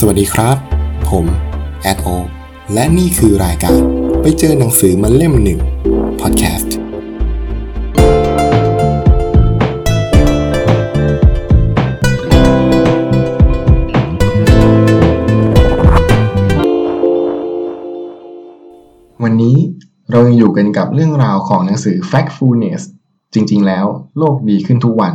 สวัสดีครับ ผมแอดโอและนี่คือรายการไปเจอหนังสือมาเล่มหนึ่งพอดแคสต์วันนี้เรายังอยู่กันกับเรื่องราวของหนังสือ Factfulness จริงๆ แล้วโลกดีขึ้นทุกวัน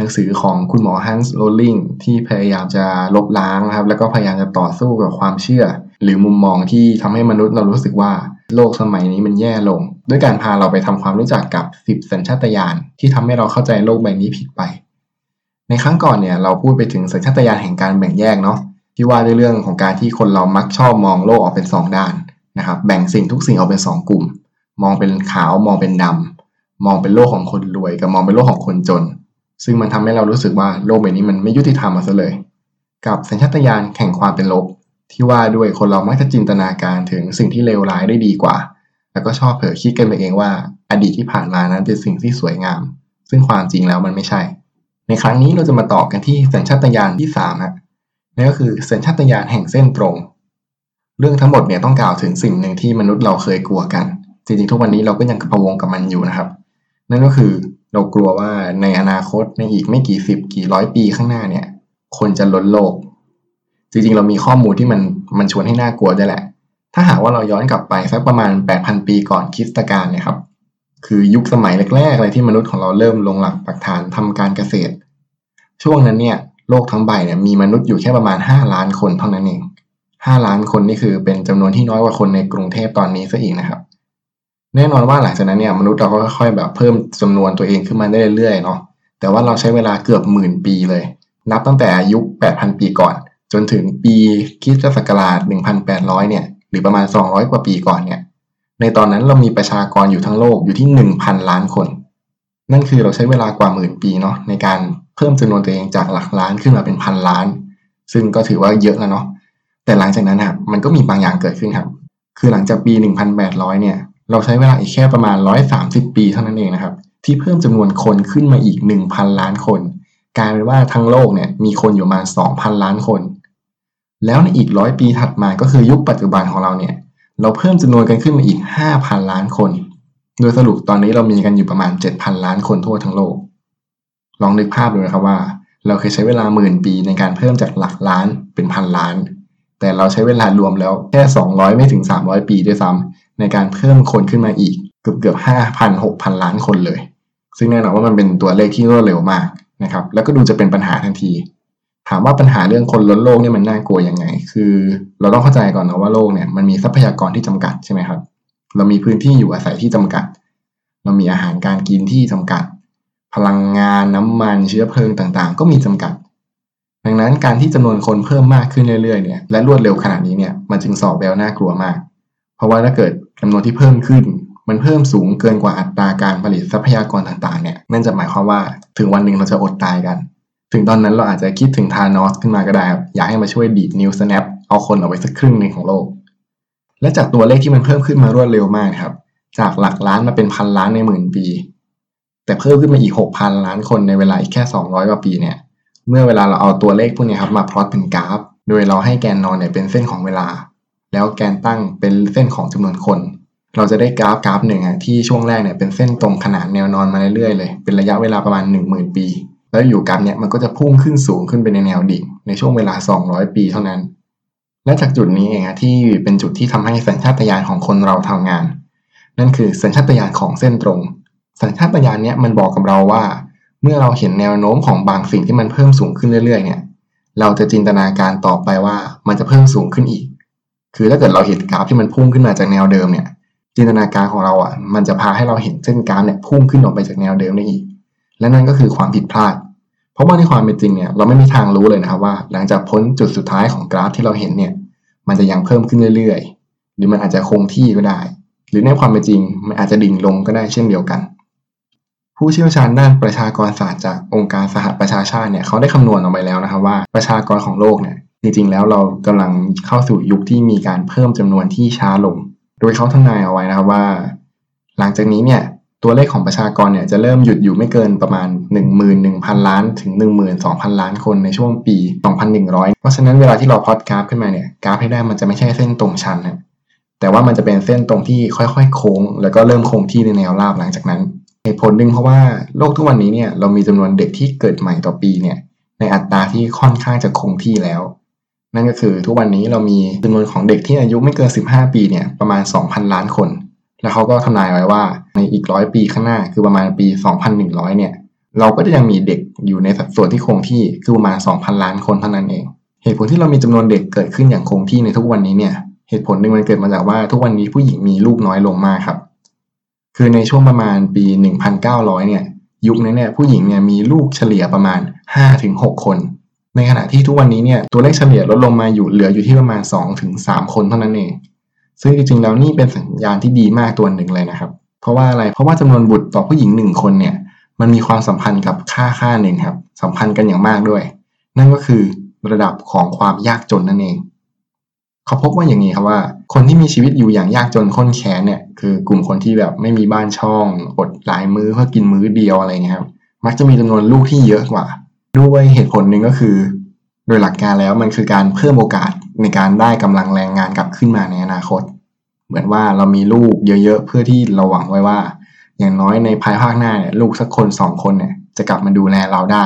หนังสือของคุณหมอฮันส์โรลลิงที่พยายามจะลบล้างนะครับ แล้วก็พยายามจะต่อสู้กับความเชื่อ หรือมุมมองที่ทำให้มนุษย์เรารู้สึกว่าโลกสมัยนี้มันแย่ลง ด้วยการพาเราไปทำความรู้จักกับ 10 สัญชาตญาณที่ทำให้เราเข้าใจโลกใบนี้ผิดไป ในครั้งก่อนเนี่ยเราพูดไปถึงสัญชาตญาณแห่งการแบ่งแยกเนาะที่ว่าด้วยเรื่องของการที่คนเรามักชอบมองโลกออกเป็น 2 ด้านนะครับแบ่งสิ่งทุกสิ่งออกเป็น 2 กลุ่ม มองเป็นขาวมองเป็นดำมองเป็นโลกของคนรวย กับมองเป็นโลกของคนจน ซึ่งมันทำให้เรารู้สึกว่าโลกใบนี้มันไม่ยุติธรรมมาซะเลย กับสัญชาตญาณแห่งความเป็นลบ ที่ว่าด้วยคนเรามักจะจินตนาการถึงสิ่งที่เลวร้ายได้ดีกว่า แล้วก็ชอบเผลอคิดกันไปเองว่า อดีตที่ผ่านมานั้นเป็นสิ่งที่สวยงาม ซึ่งความจริงแล้วมันไม่ใช่ ในครั้งนี้เราจะมาต่อกันที่สัญชาตญาณที่3ฮะนั่นก็คือสัญชาตญาณแห่งเส้นตรง เรื่องทั้งหมดเนี่ยต้องกล่าวถึงสิ่งหนึ่งที่มนุษย์เราเคยกลัวกัน จริงๆทุกวันนี้เราก็ยังพะวงกับมันอยู่นะครับ นั่นก็คือ เรากลัวว่าในอนาคตในอีกไม่กี่สิบกี่ร้อยปีข้างหน้าเนี่ย คนจะล้นโลก จริงๆ เรามีข้อมูลที่มันมันชวนให้น่ากลัวด้วยแหละ ถ้าหากว่าเราย้อนกลับไปสักประมาณ 8,000 ปีก่อนคริสตกาลเนี่ยครับ คือยุคสมัยแรกๆเลยที่มนุษย์ของเราเริ่มลงหลักปักฐานทำการเกษตร ช่วงนั้นเนี่ยโลกทั้งใบเนี่ยมีมนุษย์อยู่แค่ประมาณ 5 ล้านคนเท่านั้นเอง 5 ล้านคนนี่คือเป็นจำนวนที่น้อยกว่าคนในกรุงเทพตอนนี้ซะอีกนะครับ แน่นอนว่าหลังจากนั้นเนี่ยมนุษย์เราก็ค่อยๆแบบเพิ่มจำนวนตัวเองขึ้นมาได้เรื่อยๆเนาะแต่ว่าเราใช้เวลาเกือบหมื่นปีเลย นับตั้งแต่ยุค 8,000 ปีก่อน จนถึงปีคริสตศักราช 1,800 เนี่ย หรือประมาณ 200 กว่าปีก่อนเนี่ย ในตอนนั้นเรามีประชากรอยู่ทั้งโลกอยู่ที่ 1,000 ล้านคน นั่นคือเราใช้เวลากว่าหมื่นปีเนาะในการเพิ่มจำนวนตัวเองจากหลักล้านขึ้นมาเป็นพันล้าน ซึ่งก็ถือว่าเยอะแล้วเนาะแต่หลังจากนั้นครับมันก็มีบางอย่างเกิดขึ้นครับ คือหลังจากปี 1,800 เนี่ย เราใช้เวลาอีกแค่ประมาณ 130 ปีเท่านั้นเองนะครับ ที่เพิ่มจำนวนคนขึ้นมาอีก 1,000 ล้านคน กลายเป็นว่าทั้งโลกเนี่ยมีคนอยู่ประมาณ 2,000 ล้านคน แล้วในอีกร้อยปีถัดมาก็คือยุคปัจจุบันของเราเนี่ย เราเพิ่มจำนวนกันขึ้นมาอีก 5,000 ล้านคน โดยสรุปตอนนี้เรามีกันอยู่ประมาณ 7,000 ล้านคนทั่วทั้งโลก ลองนึกภาพดูนะครับว่า เราเคยใช้เวลาหมื่นปีในการเพิ่มจากหลักล้านเป็นพันล้าน แต่เราใช้เวลารวมแล้วแค่ 200 ไม่ถึง 300 ปีด้วยซ้ำ ในการเพิ่มคนขึ้นมาอีกเกือบเกือบ5,000 6,000ล้านคนเลย ซึ่งแน่นอนว่ามันเป็นตัวเลขที่รวดเร็วมากนะครับ แล้วก็ดูจะเป็นปัญหาทันที ถามว่าปัญหาเรื่องคนล้นโลกเนี่ยมันน่ากลัวยังไง คือ เราต้องเข้าใจก่อนนะว่าโลกเนี่ยมันมีทรัพยากรที่จำกัดใช่ไหมครับ เรามีพื้นที่อยู่อาศัยที่จำกัด เรามีอาหารการกินที่จำกัด พลังงานน้ำมันเชื้อเพลิงต่างๆ ก็มีจำกัด ดังนั้นการที่จำนวนคนเพิ่มมากขึ้นเรื่อยๆเนี่ยและรวดเร็วขนาดนี้เนี่ยมันจึงสอบแววน่ากลัวมาก เพราะว่าถ้าเกิดจำนวนที่เพิ่มขึ้น มันเพิ่มสูงเกินกว่าอัตราการผลิตทรัพยากรต่างๆเนี่ยนั่นจะหมายความว่าถึงวันหนึ่งเราจะอดตายกัน ถึงตอนนั้นเราอาจจะคิดถึงทานอสขึ้นมาก็ได้ครับอยากให้มาช่วยดีดนิวสแนปเอาคนออกไปสักครึ่งหนึ่งของโลก และจากตัวเลขที่มันเพิ่มขึ้นมารวดเร็วมากครับ จากหลักล้านมาเป็นพันล้านในหมื่นปี แต่เพิ่มขึ้นมาอีก6,000ล้านคนในเวลาอีกแค่200กว่าปีเนี่ยเมื่อเวลาเราเอาตัวเลขพวกนี้ครับมาพลอตเป็นกราฟ โดยเราให้แกนนอนเนี่ยเป็นเส้นของเวลา แล้วแกนตั้งเป็นเส้นของจำนวนคน เราจะได้กราฟกราฟหนึ่งอะที่ช่วงแรกเนี่ยเป็นเส้นตรงขนานแนวนอนมาเรื่อยๆเลยเป็นระยะเวลาประมาณ 10,000 ปี แล้วอยู่กราฟเนี่ยมันก็จะพุ่งขึ้นสูงขึ้นไปในแนวดิ่งในช่วงเวลา 200 ปีเท่านั้น และจากจุดนี้เองอะที่เป็นจุดที่ทำให้สัญชาตญาณของคนเราทำงาน นั่นคือสัญชาตญาณของเส้นตรง สัญชาตญาณเนี้ยมันบอกกับเราว่า เมื่อเราเห็นแนวโน้มของบางสิ่งที่มันเพิ่มสูงขึ้นเรื่อยๆเนี่ยเราจะจินตนาการต่อไปว่ามันจะเพิ่มสูงขึ้นอีก คือถ้าเกิดเราเห็นกราฟที่มันพุ่งขึ้นมาจากแนวเดิมเนี่ย จินตนาการของเราอะ มันจะพาให้เราเห็นเส้นกราฟเนี่ยพุ่งขึ้นออกไปจากแนวเดิมได้อีก และนั่นก็คือความผิดพลาด เพราะว่าในความเป็นจริงเนี่ยเราไม่มีทางรู้เลยนะครับว่า หลังจากพ้นจุดสุดท้ายของกราฟที่เราเห็นเนี่ย มันจะยังเพิ่มขึ้นเรื่อยๆ หรือมันอาจจะคงที่ก็ได้ หรือในความเป็นจริงมันอาจจะดิ่งลงก็ได้เช่นเดียวกันผู้เชี่ยวชาญด้านประชากรศาสตร์จากองค์การสหประชาชาติเนี่ยเขาได้คำนวณออกไปแล้วนะครับว่าประชากรของโลกเนี่ย จริงๆ แล้วเรากำลังเข้าสู่ยุคที่มีการเพิ่มจำนวนที่ช้าลง โดยเขาทำนายเอาไว้นะครับว่า หลังจากนี้เนี่ยตัวเลขของประชากรเนี่ยจะเริ่มหยุดอยู่ไม่เกินประมาณ 11,000 ล้านถึง 12,000 ล้านคนในช่วงปี 2100 เพราะฉะนั้นเวลาที่เราพอดกราฟขึ้นมาเนี่ยกราฟให้ได้มันจะไม่ใช่เส้นตรงชันนะแต่ว่ามันจะเป็นเส้นตรงที่ค่อยๆ โค้ง แล้วก็เริ่มคงที่ในแนวราบหลังจากนั้นเหตุผลหนึ่งเพราะว่าโลกทุกวันนี้เนี่ยเรามีจำนวนเด็กที่เกิดใหม่ต่อปีเนี่ยในอัตราที่ค่อนข้างจะคงที่แล้ว นั่นก็คือทุกวันนี้เรามีจำนวนของเด็กที่อายุไม่เกิน 15 ปีเนี่ยประมาณ 2,000 ล้านคน แล้วเขาก็ทำนายไว้ว่าในอีกร้อยปีข้างหน้าคือประมาณปี 2,100 เนี่ยเราก็จะยังมีเด็กอยู่ในสัดส่วนที่คงที่คือประมาณ 2,000 ล้านคนเท่านั้นเอง เหตุผลที่เรามีจำนวนเด็กเกิดขึ้นอย่างคงที่ในทุกวันนี้เนี่ยเหตุผลหนึ่งมันเกิดมาจากว่าทุกวันนี้ผู้หญิงมีลูกน้อยลงมากครับ คือในช่วงประมาณปี 1,900 เนี่ยยุคนั้นเนี่ยผู้หญิงเนี่ยมีลูกเฉลี่ยประมาณ 5-6 คน ในขณะที่ทุกวันนี้เนี่ยตัวเลขเฉลี่ยลดลงมาอยู่เหลืออยู่ที่ประมาณ 2-3 คนเท่านั้นเอง ซึ่งจริงๆแล้วนี่เป็นสัญญาณที่ดีมากตัวหนึ่งเลยนะครับ เพราะว่าอะไรเพราะว่าจำนวนบุตรต่อผู้หญิงหนึ่งคนเนี่ยมันมีความสัมพันธ์กับค่าค่าหนึ่งครับ สัมพันธ์กันอย่างมากด้วย นั่นก็คือระดับของความยากจนนั่นเอง เขาพบว่าอย่างนี้ครับว่า คนที่มีชีวิตอยู่อย่างยากจนข้นแค้นเนี่ยคือกลุ่มคนที่แบบไม่มีบ้านช่อง อดหลายมื้อเพื่อกินมื้อเดียวอะไรเงี้ยครับมักจะมีจำนวนลูกที่เยอะกว่า ด้วยเหตุผลหนึ่งก็คือ โดยหลักการแล้วมันคือการเพิ่มโอกาสในการได้กำลังแรงงานกลับขึ้นมาในอนาคต เหมือนว่าเรามีลูกเยอะๆ เพื่อที่เราหวังไว้ว่า อย่างน้อยในภายภาคหน้าเนี่ยลูกสักคนสองคนเนี่ยจะกลับมาดูแลเราได้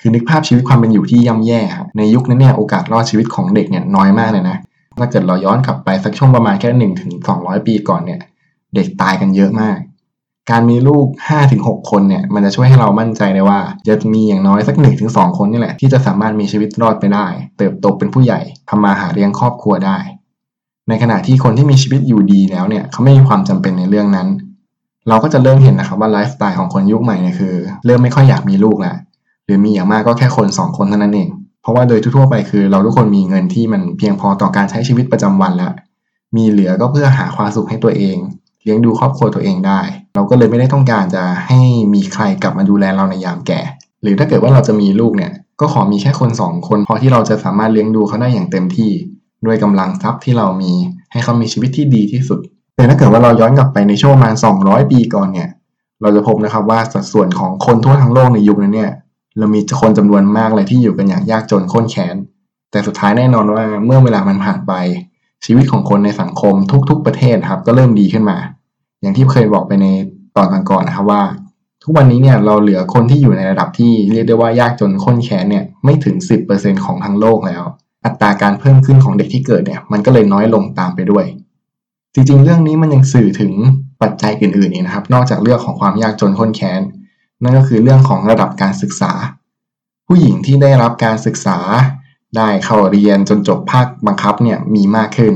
คือนึกภาพชีวิตความเป็นอยู่ที่ย่ำแย่ในยุคนั้นเนี่ยโอกาสรอดชีวิตของเด็กเนี่ยน้อยมากเลยนะถ้าเกิดเราย้อนกลับไปสักช่วงประมาณแค่หนึ่งถึงสองร้อยปีก่อนเนี่ย เด็กตายกันเยอะมาก การมีลูกห้าถึงหกคนเนี่ยมันจะช่วยให้เรามั่นใจได้ว่า จะมีอย่างน้อยสักหนึ่งถึงสองคนนี่แหละ ที่จะสามารถมีชีวิตรอดไปได้ เติบโตเป็นผู้ใหญ่ทำมาหาเลี้ยงครอบครัวได้ ในขณะที่คนที่มีชีวิตอยู่ดีแล้วเนี่ยเขาไม่มีความจำเป็นในเรื่องนั้น เราก็จะเริ่มเห็นนะครับว่าไลฟ์สไตล์ของคนยุคใหม่เนี่ยคือ เริ่มไม่ค่อยอยากมีลูกแล้วหรือมีอย่างมากก็แค่คนสองคนเท่านั้นเองเพราะว่าโดยทั่วไปคือ เราทุกคนมีเงินที่มันเพียงพอต่อการใช้ชีวิตประจำวันแล้วมีเหลือก็เพื่อหาความสุขให้ตัวเอง เลี้ยงดูครอบครัวตัวเองได้ เราก็เลยไม่ได้ต้องการจะให้มีใครกลับมาดูแลเราในยามแก่ หรือถ้าเกิดว่าเราจะมีลูกเนี่ยก็ขอมีแค่คนสองคน พอที่เราจะสามารถเลี้ยงดูเขาได้อย่างเต็มที่ด้วยกำลังทรัพย์ที่เรามีให้เขามีชีวิตที่ดีที่สุด แต่ถ้าเกิดว่าเราย้อนกลับไปในช่วงประมาณ 200 ปีก่อนเนี่ยเราจะพบนะครับว่าสัดส่วนของคนทั่วทั้งโลกในยุคนั้นเนี่ยเรามีคนจำนวนมากเลยที่อยู่กันอย่างยากจนข้นแค้นแต่สุดท้ายแน่นอนว่าเมื่อเวลามันผ่านไป ชีวิตของคนในสังคมทุก ๆ ประเทศครับ ก็เริ่มดีขึ้นมา อย่างที่เคยบอกไปในตอนก่อนๆนะครับว่า ทุกวันนี้เนี่ยเราเหลือคนที่อยู่ในระดับที่เรียกได้ว่ายากจนข้นแค้นเนี่ยไม่ถึง 10%ของทั้งโลกแล้ว อัตราการเพิ่มขึ้นของเด็กที่เกิดเนี่ยมันก็เลยน้อยลงตามไปด้วย จริงๆ เรื่องนี้มันยังสื่อถึงปัจจัยอื่นๆอีกนะครับ นอกจากเรื่องของความยากจนข้นแค้นนั่นก็คือเรื่องของระดับการศึกษา ผู้หญิงที่ได้รับการศึกษา ได้เข้าเรียนจนจบภาคบังคับเนี่ยมีมากขึ้น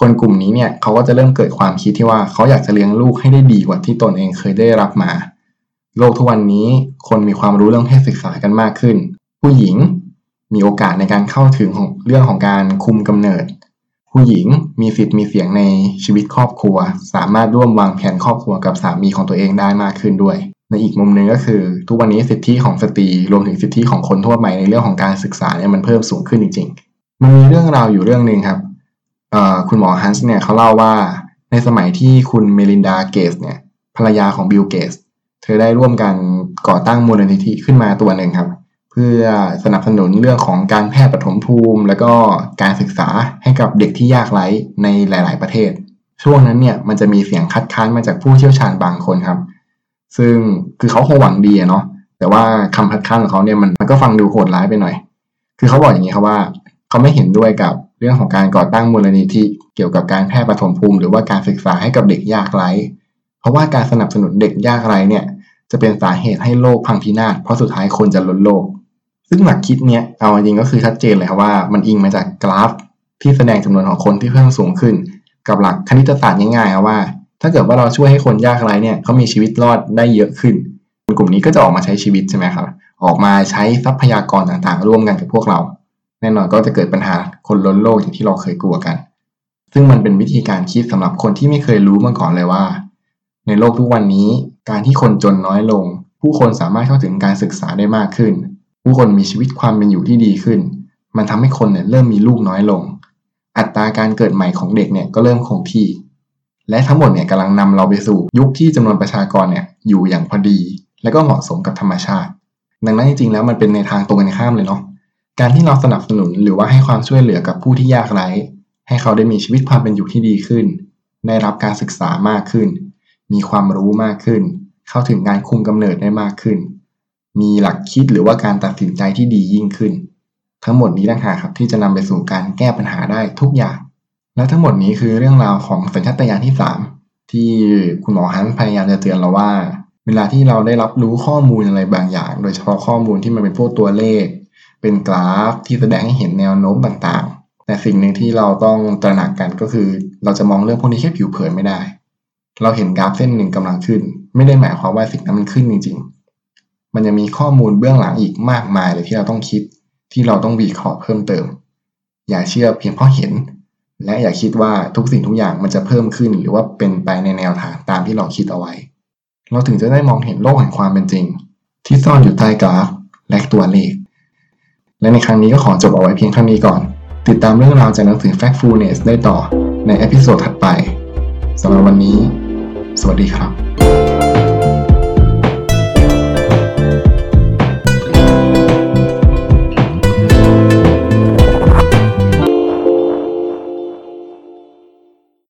คนกลุ่มนี้เนี่ยเขาก็จะเริ่มเกิดความคิดที่ว่าเขาอยากจะเลี้ยงลูกให้ได้ดีกว่าที่ตนเองเคยได้รับมา โลกทุกวันนี้คนมีความรู้เรื่องเพศศึกษากันมากขึ้น ผู้หญิงมีโอกาสในการเข้าถึงของเรื่องของการคุมกำเนิด ผู้หญิงมีสิทธิ์มีเสียงในชีวิตครอบครัว สามารถร่วมวางแผนครอบครัวกับสามีของตัวเองได้มากขึ้นด้วย ในอีกมุมหนึ่งก็คือ ทุกวันนี้สิทธิของสตรีรวมถึงสิทธิของคนทั่วไปในเรื่องของการศึกษาเนี่ยมันเพิ่มสูงขึ้นจริงๆ มันมีเรื่องราวอยู่เรื่องหนึ่งครับคุณหมอฮันส์เนี่ยเขาเล่าว่าในสมัยที่คุณเมลินดาเกตส์เนี่ยภรรยาของบิลเกตส์เธอได้ร่วมกันก่อตั้งมูลนิธิขึ้นมาตัวหนึ่งครับ เพื่อสนับสนุนเรื่องของการแพทย์ปฐมภูมิ แล้วก็การศึกษาให้กับเด็กที่ยากไร้ในหลาย ๆ ประเทศ ช่วงนั้นเนี่ยมันจะมีเสียงคัดค้านมาจากผู้เชี่ยวชาญบางคนครับ ซึ่งคือเขาคงหวังดีเนาะแต่ว่าคำพัดค้านของเขาเนี่ยมันมันก็ฟังดูโหดร้ายไปหน่อย คือเขาบอกอย่างนี้ครับว่าเขาไม่เห็นด้วยกับเรื่องของการก่อตั้งมูลนิธิเกี่ยวกับการแพทย์ปฐมภูมิ หรือว่าการศึกษาให้กับเด็กยากไร้ เพราะว่าการสนับสนุนเด็กยากไร้เนี่ย จะเป็นสาเหตุให้โลกพังพินาศเพราะสุดท้ายคนจะล้นโลก ซึ่งหลักคิดเนี้ยเอาจริงก็คือชัดเจนเลยครับว่ามันอิงมาจากกราฟที่แสดงจำนวนของคนที่เพิ่มสูงขึ้น กับหลักคณิตศาสตร์ง่ายๆครับว่า ถ้าเกิดว่าเราช่วยให้คนยากไร้เนี่ยเขามีชีวิตรอดได้เยอะขึ้นคนกลุ่มนี้ก็จะออกมาใช้ชีวิตใช่ไหมครับ ออกมาใช้ทรัพยากรต่างๆ ร่วมกันกับพวกเรา แน่นอนก็จะเกิดปัญหาคนล้นโลกอย่างที่เราเคยกลัวกัน ซึ่งมันเป็นวิธีการคิดสำหรับคนที่ไม่เคยรู้มาก่อนเลยว่า ในโลกทุกวันนี้การที่คนจนน้อยลง ผู้คนสามารถเข้าถึงการศึกษาได้มากขึ้น ผู้คนมีชีวิตความเป็นอยู่ที่ดีขึ้น มันทำให้คนเนี่ยเริ่มมีลูกน้อยลง อัตราการเกิดใหม่ของเด็กเนี่ยก็เริ่มคงที่ และทั้งหมดเนี่ยกำลังนำเราไปสู่ยุคที่จำนวนประชากรเนี่ยอยู่อย่างพอดี และก็เหมาะสมกับธรรมชาติ ดังนั้นจริงๆแล้วมันเป็นในทางตรงกันข้ามเลยเนาะการที่เราสนับสนุนหรือว่าให้ความช่วยเหลือกับผู้ที่ยากไร้ ให้เขาได้มีชีวิตความเป็นอยู่ที่ดีขึ้น ได้รับการศึกษามากขึ้น มีความรู้มากขึ้น เข้าถึงการคุมกำเนิดได้มากขึ้น มีหลักคิดหรือว่าการตัดสินใจที่ดียิ่งขึ้น ทั้งหมดนี้ต่างหากครับที่จะนำไปสู่การแก้ปัญหาได้ทุกอย่าง และทั้งหมดนี้คือเรื่องราวของสัญชาตญาณที่ 3 ที่คุณหมอฮันพยายามจะเตือนเราว่า เวลาที่เราได้รับรู้ข้อมูลอะไรบางอย่าง โดยเฉพาะข้อมูลที่มันเป็นพวกตัวเลข เป็นกราฟที่แสดงให้เห็นแนวโน้มต่างๆ แต่สิ่งหนึ่งที่เราต้องตระหนักกันก็คือ เราจะมองเรื่องพวกนี้แค่ผิวเผินไม่ได้ เราเห็นกราฟเส้นหนึ่งกำลังขึ้น ไม่ได้หมายความว่าสิ่งนั้นมันขึ้นจริง ๆ มันยังมีข้อมูลเบื้องหลังอีกมากมายเลยที่เราต้องคิด ที่เราต้องวิเคราะห์เพิ่มเติม อย่าเชื่อเพียงเพราะเห็น และอย่าคิดว่าทุกสิ่งทุกอย่างมันจะเพิ่มขึ้น หรือว่าเป็นไปในแนวทางตามที่เราคิดเอาไว้ เราถึงจะได้มองเห็นโลกแห่งความเป็นจริง ที่ซ่อนอยู่ใต้กราฟและตัวเลข และในครั้งนี้ก็ขอจบเอาไว้เพียงเท่านี้ก่อน ติดตามเรื่องราวจากหนังสือ Factfulness ได้ต่อในเอพิโซดถัดไปสำหรับวันนี้ สวัสดีครับ